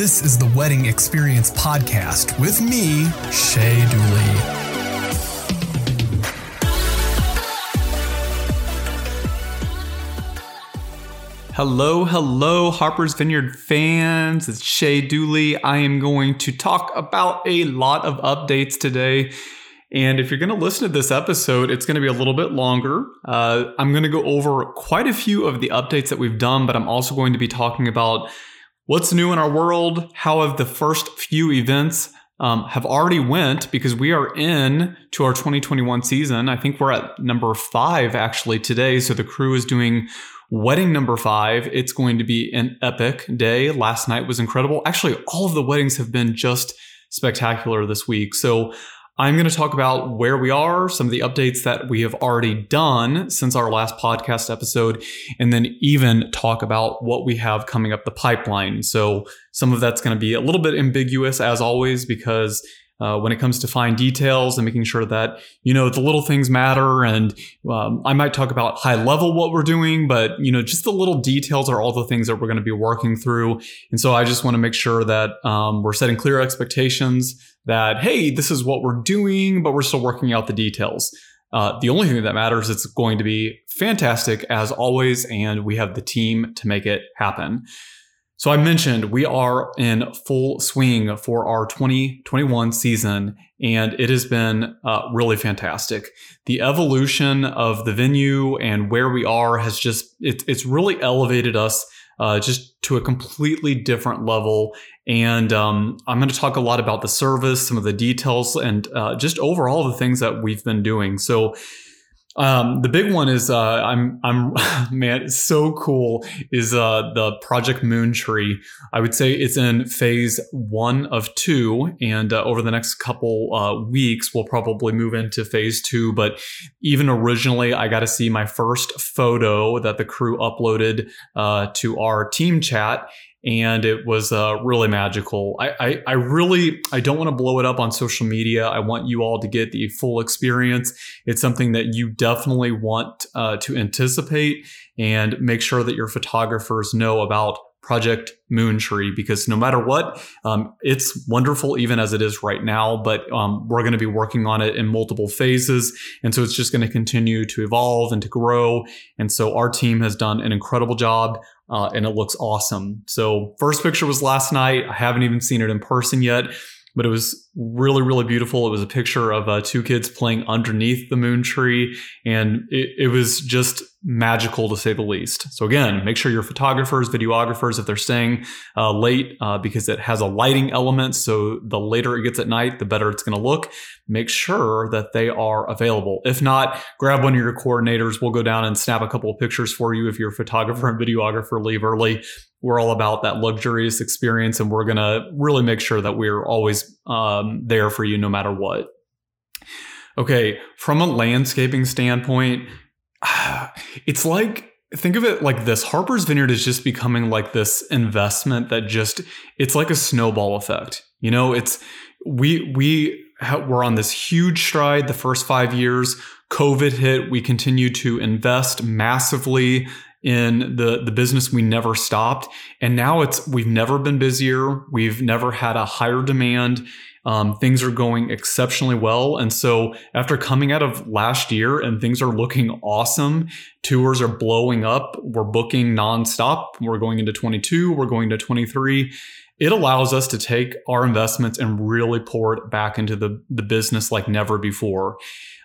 This is the Wedding Experience Podcast with me, Shay Dooley. Hello, hello, Harper's Vineyard fans. It's Shay Dooley. I am going to talk about a lot of updates today. And if you're going to listen to this episode, it's going to be a little bit longer. Uh, I'm going to go over quite a few of the updates that we've done, but I'm also going to be talking about what's new in our world, how have the first few events um, have already went because we are in to our 2021 season. I think we're at number five actually today. So the crew is doing wedding number five. It's going to be an epic day. Last night was incredible. Actually, all of the weddings have been just spectacular this week. So I'm going to talk about where we are, some of the updates that we have already done since our last podcast episode, and then even talk about what we have coming up the pipeline. So, some of that's going to be a little bit ambiguous as always because uh, when it comes to fine details and making sure that you know the little things matter. And um, i might talk about high level what we're doing but you know just the little details are all the things that we're going to be working through. And so i just want to make sure that um, we're setting clear expectations that hey this is what we're doing but we're still working out the details. Uh, the only thing that matters, it's going to be fantastic as always and we have the team to make it happen so I mentioned we are in full swing for our 2021 season, and it has been uh, really fantastic. The evolution of the venue and where we are has just it, it's really elevated us uh, just to a completely different level. And um, I'm going to talk a lot about the service, some of the details, and uh, just overall the things that we've been doing. So um, the big one is uh, I'm I'm man, it's so cool. Is uh, the Project Moon Tree? I would say it's in phase one of two, and uh, over the next couple uh, weeks, we'll probably move into phase two. But even originally, I got to see my first photo that the crew uploaded uh, to our team chat, and it was uh, really magical. I, I, I really I don't want to blow it up on social media. I want you all to get the full experience. It's something that you definitely want uh, to anticipate and make sure that your photographers know about Project Moon Tree because no matter what, um, it's wonderful even as it is right now. But um, we're going to be working on it in multiple phases, and so it's just going to continue to evolve and to grow. And so our team has done an incredible job uh, and it looks awesome. So, first picture was last night. I haven't even seen it in person yet, but it was really, really beautiful. It was a picture of uh, two kids playing underneath the moon tree, and it, it was just magical to say the least. So again, make sure your photographers, videographers, if they're staying uh, late, uh, because it has a lighting element. So the later it gets at night, the better it's going to look. Make sure that they are available. If not, grab one of your coordinators. We'll go down and snap a couple of pictures for you if you're photographer and videographer leave early. We're all about that luxurious experience, and we're going to really make sure that we're always um, there for you no matter what. Okay, from a landscaping standpoint, it's like think of it like this Harper's Vineyard is just becoming like this investment that just it's like a snowball effect. You know, it's we we we're on this huge stride the first 5 years. COVID hit, we continue to invest massively in the the business we never stopped and now it's we've never been busier we've never had a higher demand um, things are going exceptionally well. And so, after coming out of last year and things are looking awesome, tours are blowing up, we're booking nonstop. We're going into 22, we're going to 23. It allows us to take our investments and really pour it back into the, the business like never before.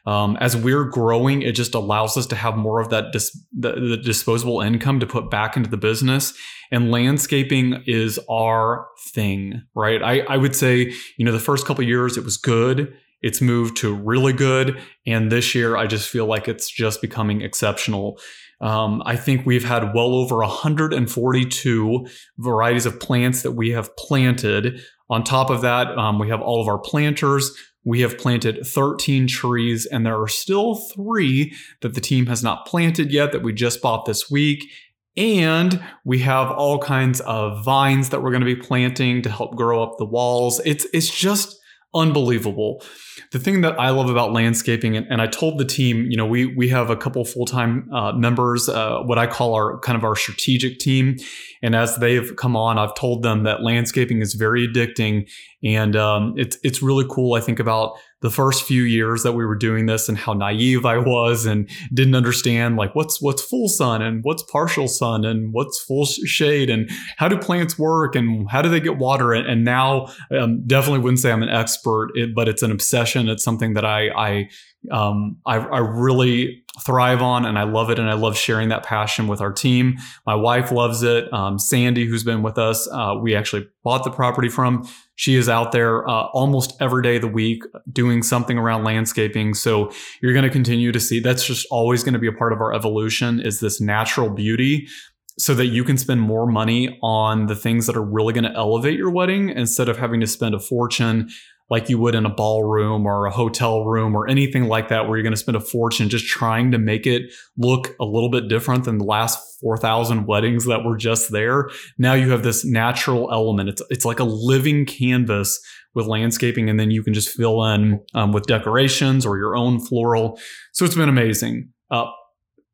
Um, as we're growing, it just allows us to have more of that dis- the, the disposable income to put back into the business. And landscaping is our thing, right? I, I would say, you know, the first couple years it was good. It's moved to really good. And this year, I just feel like it's just becoming exceptional. Um, I think we've had well over 142 varieties of plants that we have planted. On top of that, um, we have all of our planters. We have planted 13 trees, and there are still three that the team has not planted yet that we just bought this week. And we have all kinds of vines that we're going to be planting to help grow up the walls. It's it's just unbelievable. The thing that I love about landscaping, and, and I told the team, you know, we we have a couple full time uh, members, uh, what I call our kind of our strategic team, and as they've come on, I've told them that landscaping is very addicting, and um, it's it's really cool. I think about the first few years that we were doing this and how naive I was and didn't understand like what's what's full sun and what's partial sun and what's full shade and how do plants work and how do they get water? And, now um, definitely wouldn't say I'm an expert but it's an obsession. It's something that I I um, I, I, really thrive on and I love it. And I love sharing that passion with our team. My wife loves it. Um, Sandy, who's been with us, uh, we actually bought the property from. She is out there uh, almost every day of the week doing something around landscaping. So you're going to continue to see that's just always going to be a part of our evolution is this natural beauty so that you can spend more money on the things that are really going to elevate your wedding instead of having to spend a fortune like you would in a ballroom or a hotel room or anything like that, where you're going to spend a fortune just trying to make it look a little bit different than the last 4,000 weddings that were just there. Now you have this natural element. It's, it's like a living canvas with landscaping, and then you can just fill in um, with decorations or your own floral. So it's been amazing. Uh,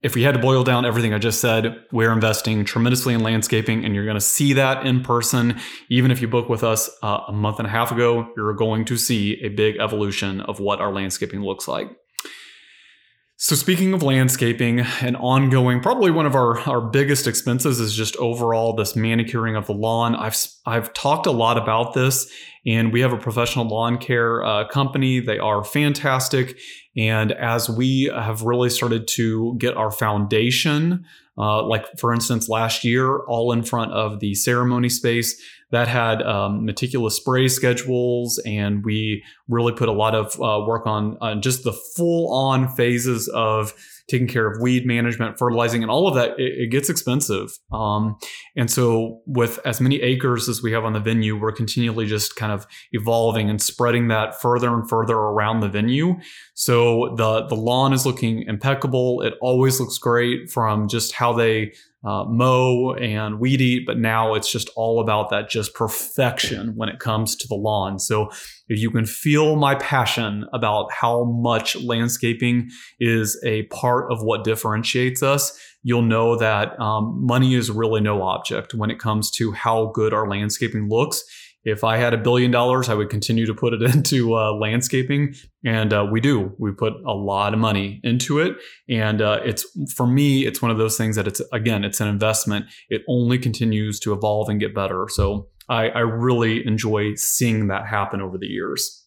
if we had to boil down everything I just said, we're investing tremendously in landscaping, and you're going to see that in person. Even if you book with us uh, a month and a half ago, you're going to see a big evolution of what our landscaping looks like. So, speaking of landscaping and ongoing, probably one of our, our biggest expenses is just overall this manicuring of the lawn. I've, I've talked a lot about this, and we have a professional lawn care uh, company. They are fantastic. And as we have really started to get our foundation, uh, like for instance, last year, all in front of the ceremony space, that had um, meticulous spray schedules, and we really put a lot of uh, work on, on just the full on phases of taking care of weed management, fertilizing, and all of that, it, it gets expensive. Um, and so, with as many acres as we have on the venue, we're continually just kind of evolving and spreading that further and further around the venue. So the the lawn is looking impeccable. It always looks great from just how they uh, mow and weed eat, but now it's just all about that just perfection when it comes to the lawn. So if you can feel my passion about how much landscaping is a part of what differentiates us, you'll know that um, money is really no object when it comes to how good our landscaping looks if I had a billion dollars, I would continue to put it into uh, landscaping, and uh, we do. We put a lot of money into it, and uh, it's for me, it's one of those things that it's again, it's an investment. It only continues to evolve and get better. So I, I really enjoy seeing that happen over the years.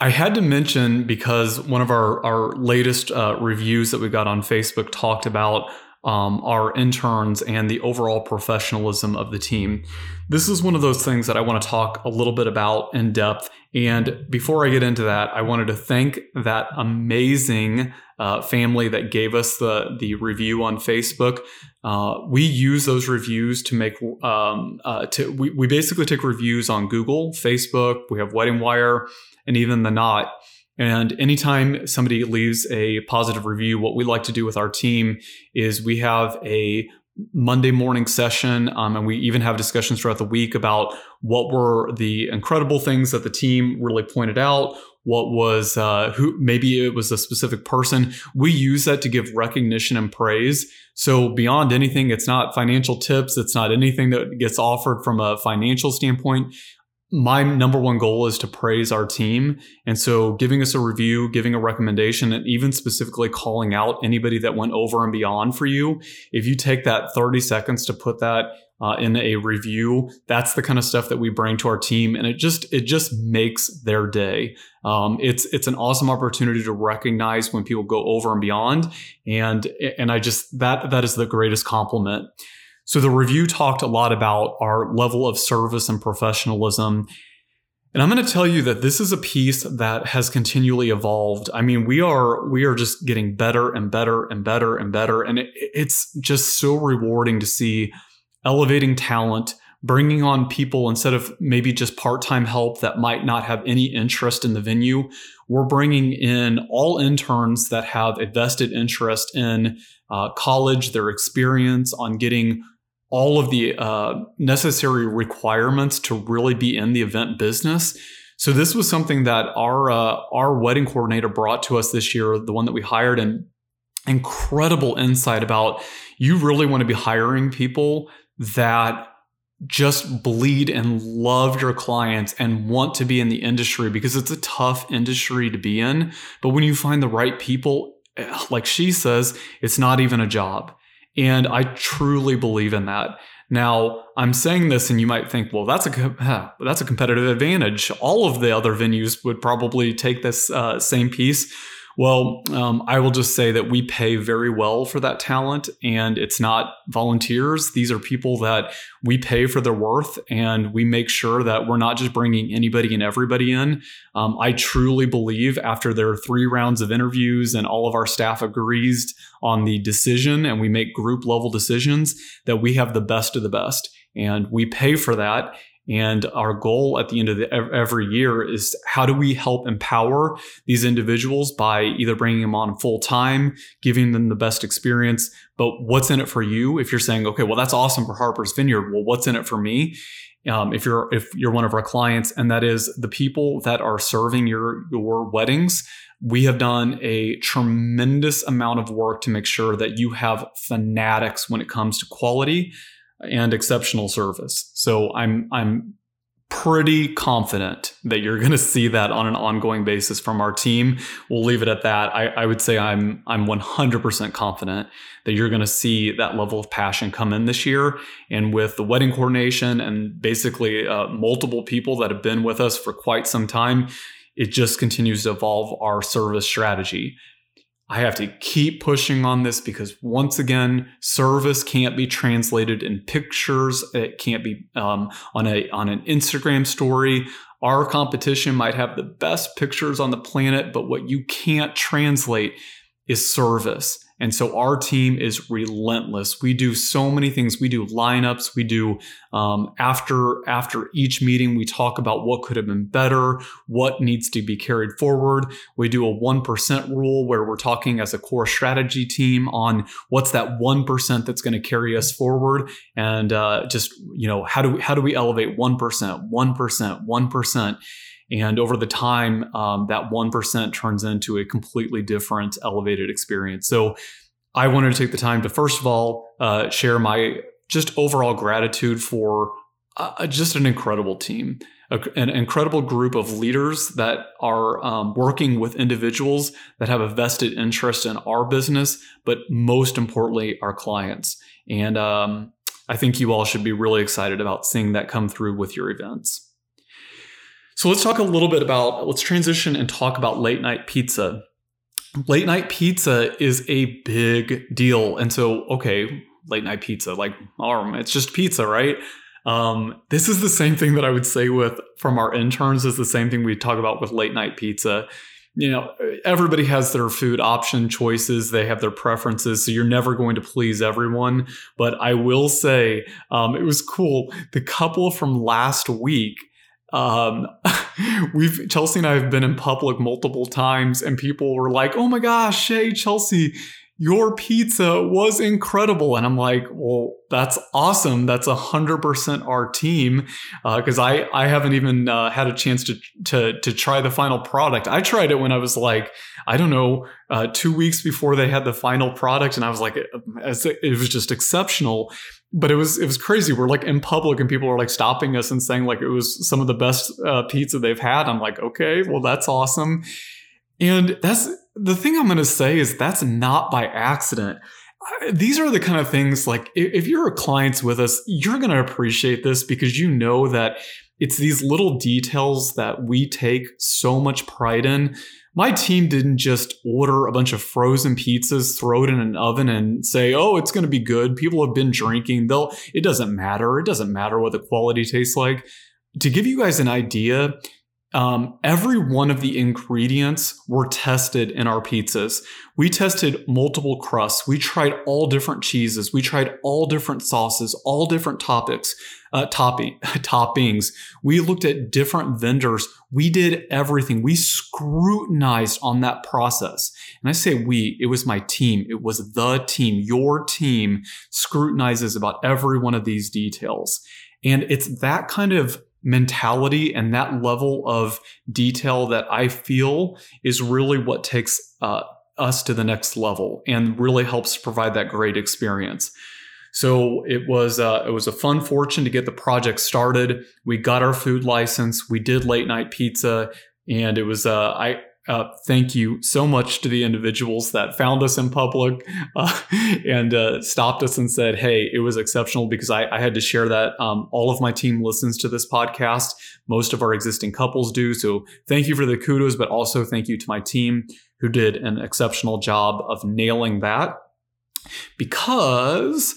I had to mention because one of our our latest uh, reviews that we got on Facebook talked about um, our interns and the overall professionalism of the team. This is one of those things that I want to talk a little bit about in depth. And before I get into that, I wanted to thank that amazing uh, family that gave us the the review on Facebook. Uh, we use those reviews to make um, uh, to we, we basically take reviews on Google, Facebook. We have Wedding Wire, and even the Knot. And anytime somebody leaves a positive review, what we like to do with our team is we have a Monday morning session, um, and we even have discussions throughout the week about what were the incredible things that the team really pointed out. What was uh, who? Maybe it was a specific person. We use that to give recognition and praise. So beyond anything, it's not financial tips. It's not anything that gets offered from a financial standpoint my number one goal is to praise our team. And so giving us a review, giving a recommendation, and even specifically calling out anybody that went over and beyond for you. If you take that 30 seconds to put that uh, in a review, that's the kind of stuff that we bring to our team. And it just, it just makes their day. Um, it's, it's an awesome opportunity to recognize when people go over and beyond. And, and I just, that, that is the greatest compliment. So the review talked a lot about our level of service and professionalism. And I'm going to tell you that this is a piece that has continually evolved. I mean, we are we are just getting better and better and better and better and it, it's just so rewarding to see elevating talent, bringing on people instead of maybe just part-time help that might not have any interest in the venue. We're bringing in all interns that have a vested interest in uh, college, their experience on getting all of the uh, necessary requirements to really be in the event business. So this was something that our uh, our wedding coordinator brought to us this year, the one that we hired, and incredible insight about you really want to be hiring people that just bleed and love your clients and want to be in the industry because it's a tough industry to be in. But when you find the right people, eh, like she says, it's not even a job. And I truly believe in that. Now, I'm saying this, and you might think, well, that's a that's a competitive advantage. All of the other venues would probably take this uh, same piece. Well, um, I will just say that we pay very well for that talent, and it's not volunteers. These are people that we pay for their worth, and we make sure that we're not just bringing anybody and everybody in. Um, I truly believe after there are three rounds of interviews and all of our staff agrees on the decision, and we make group level decisions, that we have the best of the best. And we pay for that. And our goal at the end of the, every year is how do we help empower these individuals by either bringing them on full time, giving them the best experience, but what's in it for you? If you're saying, okay, well, that's awesome for Harper's Vineyard. Well, what's in it for me? Um, if you're if you're one of our clients, and that is the people that are serving your your weddings, we have done a tremendous amount of work to make sure that you have fanatics when it comes to quality and exceptional service. So I'm I'm pretty confident that you're going to see that on an ongoing basis from our team. We'll leave it at that. I, I would say I'm I'm 100% confident that you're going to see that level of passion come in this year. And with the wedding coordination and basically uh, multiple people that have been with us for quite some time, it just continues to evolve our service strategy. I have to keep pushing on this because once again, service can't be translated in pictures. It can't be um, on a on an Instagram story. Our competition might have the best pictures on the planet, but what you can't translate is service. And so our team is relentless. We do so many things. We do lineups. We do um, after after each meeting, we talk about what could have been better, what needs to be carried forward. We do a one percent rule where we're talking as a core strategy team on what's that one percent that's going to carry us forward, and uh, just you know how do we how do we elevate one percent, one percent, one percent. And over the time, um, that 1% turns into a completely different elevated experience. So I wanted to take the time to, first of all, uh, share my just overall gratitude for uh, just an incredible team, a, an incredible group of leaders that are um, working with individuals that have a vested interest in our business, but most importantly, our clients. And um, I think you all should be really excited about seeing that come through with your events. So let's talk a little bit about, let's transition and talk about late night pizza. Late night pizza is a big deal. And so, okay, late night pizza, like, oh, it's just pizza, right? Um, this is the same thing that I would say with from our interns is the same thing we talk about with late night pizza. You know, everybody has their food option choices. They have their preferences. So you're never going to please everyone. But I will say, um, it was cool. The couple from last week um, we've Chelsea and I have been in public multiple times, and people were like, "Oh my gosh, Shay, Chelsea, your pizza was incredible," and I'm like, "Well, that's awesome. That's a hundred percent our team." Because uh, I I haven't even uh, had a chance to to to try the final product. I tried it when I was like, I don't know, uh, two weeks before they had the final product, and I was like, it, it was just exceptional but it was it was crazy. We're like in public and people are like stopping us and saying like it was some of the best uh, pizza they've had. I'm like, okay, well that's awesome. And that's the thing I'm going to say is that's not by accident. These are the kind of things like if you're a client with us, you're going to appreciate this because you know that it's these little details that we take so much pride in my team didn't just order a bunch of frozen pizzas, throw it in an oven and say, "Oh, it's going to be good." People have been drinking. They'll it doesn't matter. It doesn't matter what the quality tastes like. To give you guys an idea, um, every one of the ingredients were tested in our pizzas. We tested multiple crusts. We tried all different cheeses. We tried all different sauces, all different topics, uh, topping, toppings. We looked at different vendors. We did everything. We scrutinized on that process. And I say we, it was my team. It was the team. Your team scrutinizes about every one of these details. And it's that kind of mentality and that level of detail that I feel is really what takes uh, us to the next level and really helps provide that great experience. So it was uh, it was a fun fortune to get the project started. We got our food license. We did late night pizza, and it was uh, I uh, thank you so much to the individuals that found us in public uh, and uh, stopped us and said, "Hey, it was exceptional." Because I, I had to share that. Um, all of my team listens to this podcast. Most of our existing couples do. So thank you for the kudos, but also thank you to my team who did an exceptional job of nailing that. Because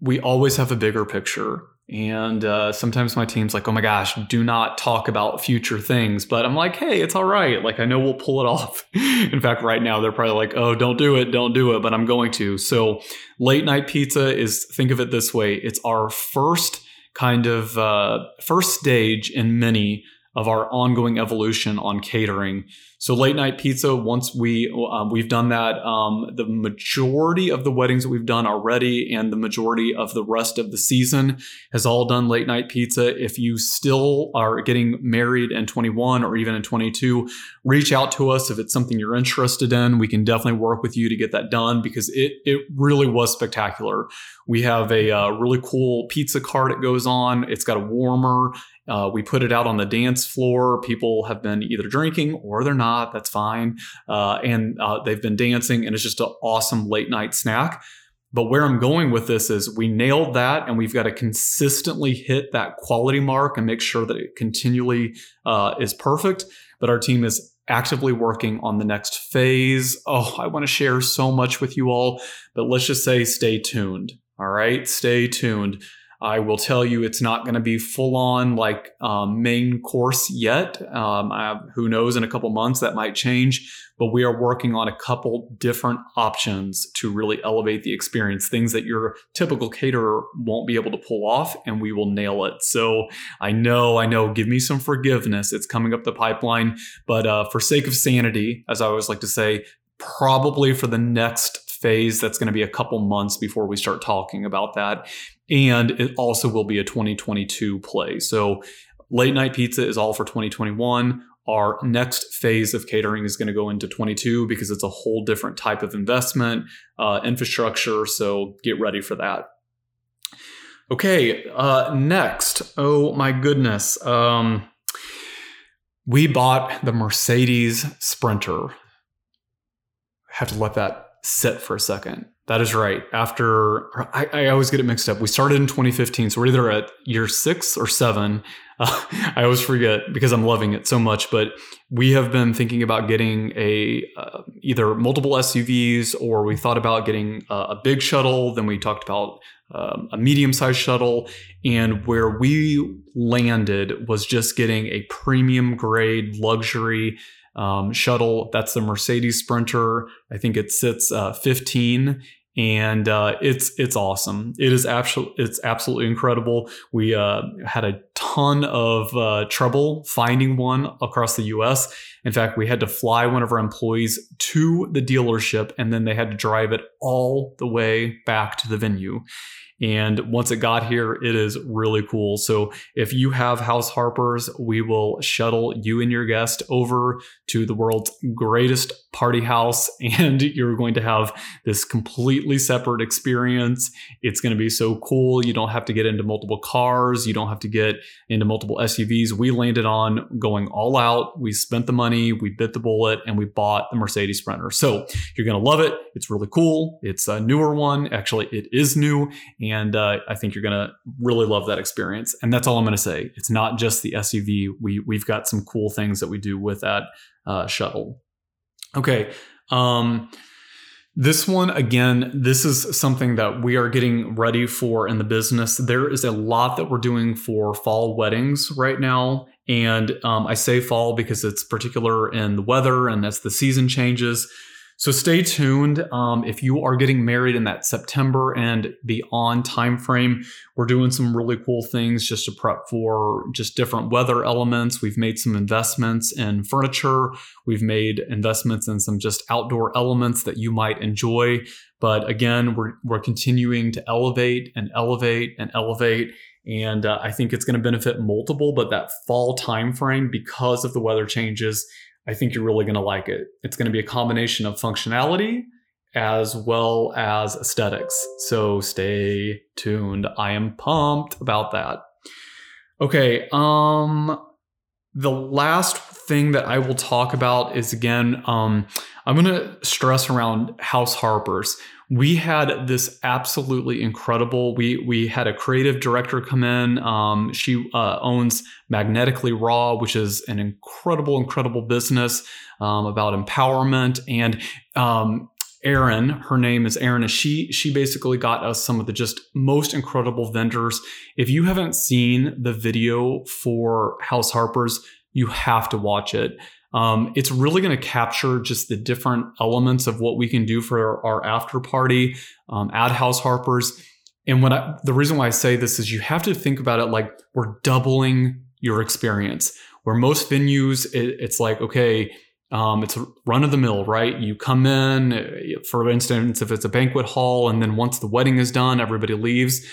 we always have a bigger picture and uh, sometimes my team's like, oh my gosh, do not talk about future things. But I'm like, hey, it's all right. Like, I know we'll pull it off. In fact, right now, they're probably like, oh, don't do it, don't do it. But I'm going to. So, late night pizza is, think of it this way it's our first kind of uh, first stage in many of our ongoing evolution on catering. So late night pizza, once we uh, we've done that, um, the majority of the weddings that we've done already, and the majority of the rest of the season has all done late night pizza. If you still are getting married in 21 or even in 22, reach out to us if it's something you're interested in. We can definitely work with you to get that done because it it really was spectacular. We have a uh, really cool pizza cart it goes on. It's got a warmer. Uh, we put it out on the dance floor. People have been either drinking or they're not. That's fine. Uh, and uh, they've been dancing, and it's just an awesome late night snack. But where I'm going with this is we nailed that, and we've got to consistently hit that quality mark and make sure that it continually uh, is perfect. But our team is actively working on the next phase. Oh, I want to share so much with you all, but let's just say stay tuned. All right, stay tuned. I will tell you it's not going to be full on like um, main course yet. Um, have, who knows, in a couple months that might change, but we are working on a couple different options to really elevate the experience, things that your typical caterer won't be able to pull off, and we will nail it. So I know, I know, give me some forgiveness. It's coming up the pipeline, but uh, for sake of sanity, as I always like to say, probably for the next phase that's going to be a couple months before we start talking about that and it also will be a 2022 play. So late night pizza is all for 2021. Our next phase of catering is going to go into 22 because it's a whole different type of investment, uh, infrastructure. So get ready for that. Okay, uh, next. Oh my goodness. Um, we bought the Mercedes Sprinter. I have to let that sit for a second. That is right. After I, I, always get it mixed up. We started in 2015, so we're either at year six or seven. Uh, I always forget because I'm loving it so much. But we have been thinking about getting a uh, either multiple SUVs or we thought about getting a, a big shuttle. Then we talked about um, a medium-sized shuttle, and where we landed was just getting a premium grade luxury um, shuttle. That's the Mercedes Sprinter. I think it sits uh, 15 and uh, it's it's awesome. It is absolutely it's absolutely incredible. We uh, had a ton of uh, trouble finding one across the U.S. In fact, we had to fly one of our employees to the dealership, and then they had to drive it all the way back to the venue. And once it got here, it is really cool. So if you have House Harpers, we will shuttle you and your guest over to the world's greatest party house, and you're going to have this completely separate experience. It's going to be so cool. You don't have to get into multiple cars, you don't have to get into multiple SUVs. We landed on going all out. We spent the money, we bit the bullet, and we bought the Mercedes Sprinter. So you're going to love it. It's really cool. It's a newer one. Actually, it is new and uh, I think you're going to really love that experience. And that's all I'm going to say. It's not just the SUV. We we've got some cool things that we do with that uh, shuttle. Okay. Um, this one, again, this is something that we are getting ready for in the business. There is a lot that we're doing for fall weddings right now. And um, I say fall because it's particular in the weather and as the season changes. So stay tuned. Um, if you are getting married in that September and beyond timeframe, we're doing some really cool things just to prep for just different weather elements. We've made some investments in furniture. We've made investments in some just outdoor elements that you might enjoy. But again, we're, we're continuing to elevate and elevate and elevate. And uh, I think it's going to benefit multiple, but that fall timeframe, because of the weather changes, I think you're really going to like it. It's going to be a combination of functionality as well as aesthetics. So stay tuned. I am pumped about that. Okay, um the last thing that I will talk about is again um I'm going to stress around House Harpers we had this absolutely incredible. We we had a creative director come in. Um, she uh, owns Magnetically Raw, which is an incredible, incredible business um, about empowerment. And um, Erin, her name is Erin, she she basically got us some of the just most incredible vendors. If you haven't seen the video for House Harpers, you have to watch it. Um, it's really going to capture just the different elements of what we can do for our, after party um, at House Harper's. And when I, the reason why I say this is you have to think about it like we're doubling your experience. Where most venues, it, it's like, okay, um, it's run of the mill, right? You come in, for instance, if it's a banquet hall, and then once the wedding is done, everybody leaves.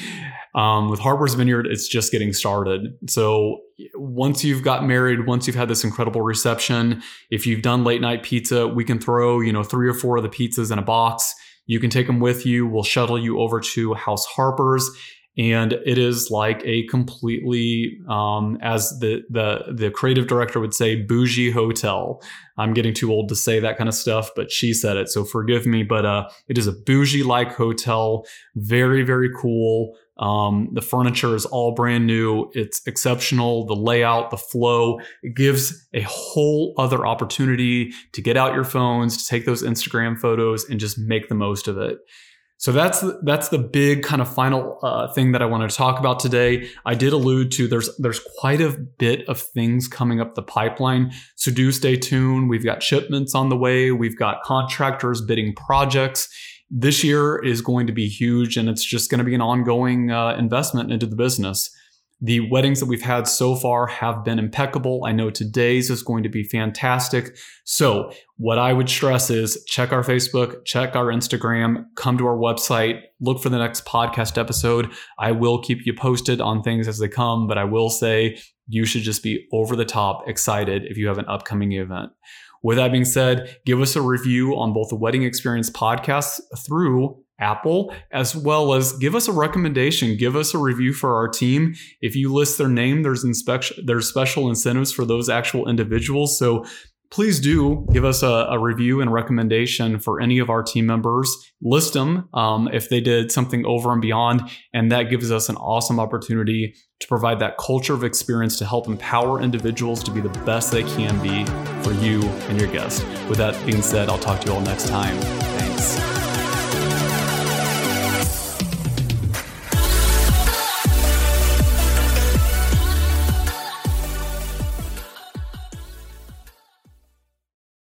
um, with Harper's Vineyard, it's just getting started. So once you've got married, once you've had this incredible reception, if you've done late night pizza, we can throw you know three or four of the pizzas in a box. You can take them with you. We'll shuttle you over to House Harper's and it is like a completely um, as the the the creative director would say bougie hotel. I'm getting too old to say that kind of stuff but she said it so forgive me. But uh, it is a bougie like hotel very very cool. Um, the furniture is all brand new. It's exceptional. The layout the flow it gives a whole other opportunity to get out your phones to take those instagram photos and just make the most of it so that's that's the big kind of final uh, thing that I want to talk about today. I did allude to there's there's quite a bit of things coming up the pipeline. So do stay tuned. We've got shipments on the way. We've got contractors bidding projects. This year is going to be huge, and it's just going to be an ongoing uh, investment into the business. The weddings that we've had so far have been impeccable. I know today's is going to be fantastic. So, what I would stress is check our Facebook, check our Instagram, come to our website, look for the next podcast episode. I will keep you posted on things as they come, but I will say you should just be over the top excited if you have an upcoming event. With that being said, give us a review on both the Wedding Experience podcast through Apple, as well as give us a recommendation, give us a review for our team. If you list their name, there's inspection, there's special incentives for those actual individuals. So please do give us a, a review and recommendation for any of our team members. List them um, if they did something over and beyond, and that gives us an awesome opportunity to provide that culture of experience to help empower individuals to be the best they can be for you and your guest. With that being said, I'll talk to you all next time. Thanks.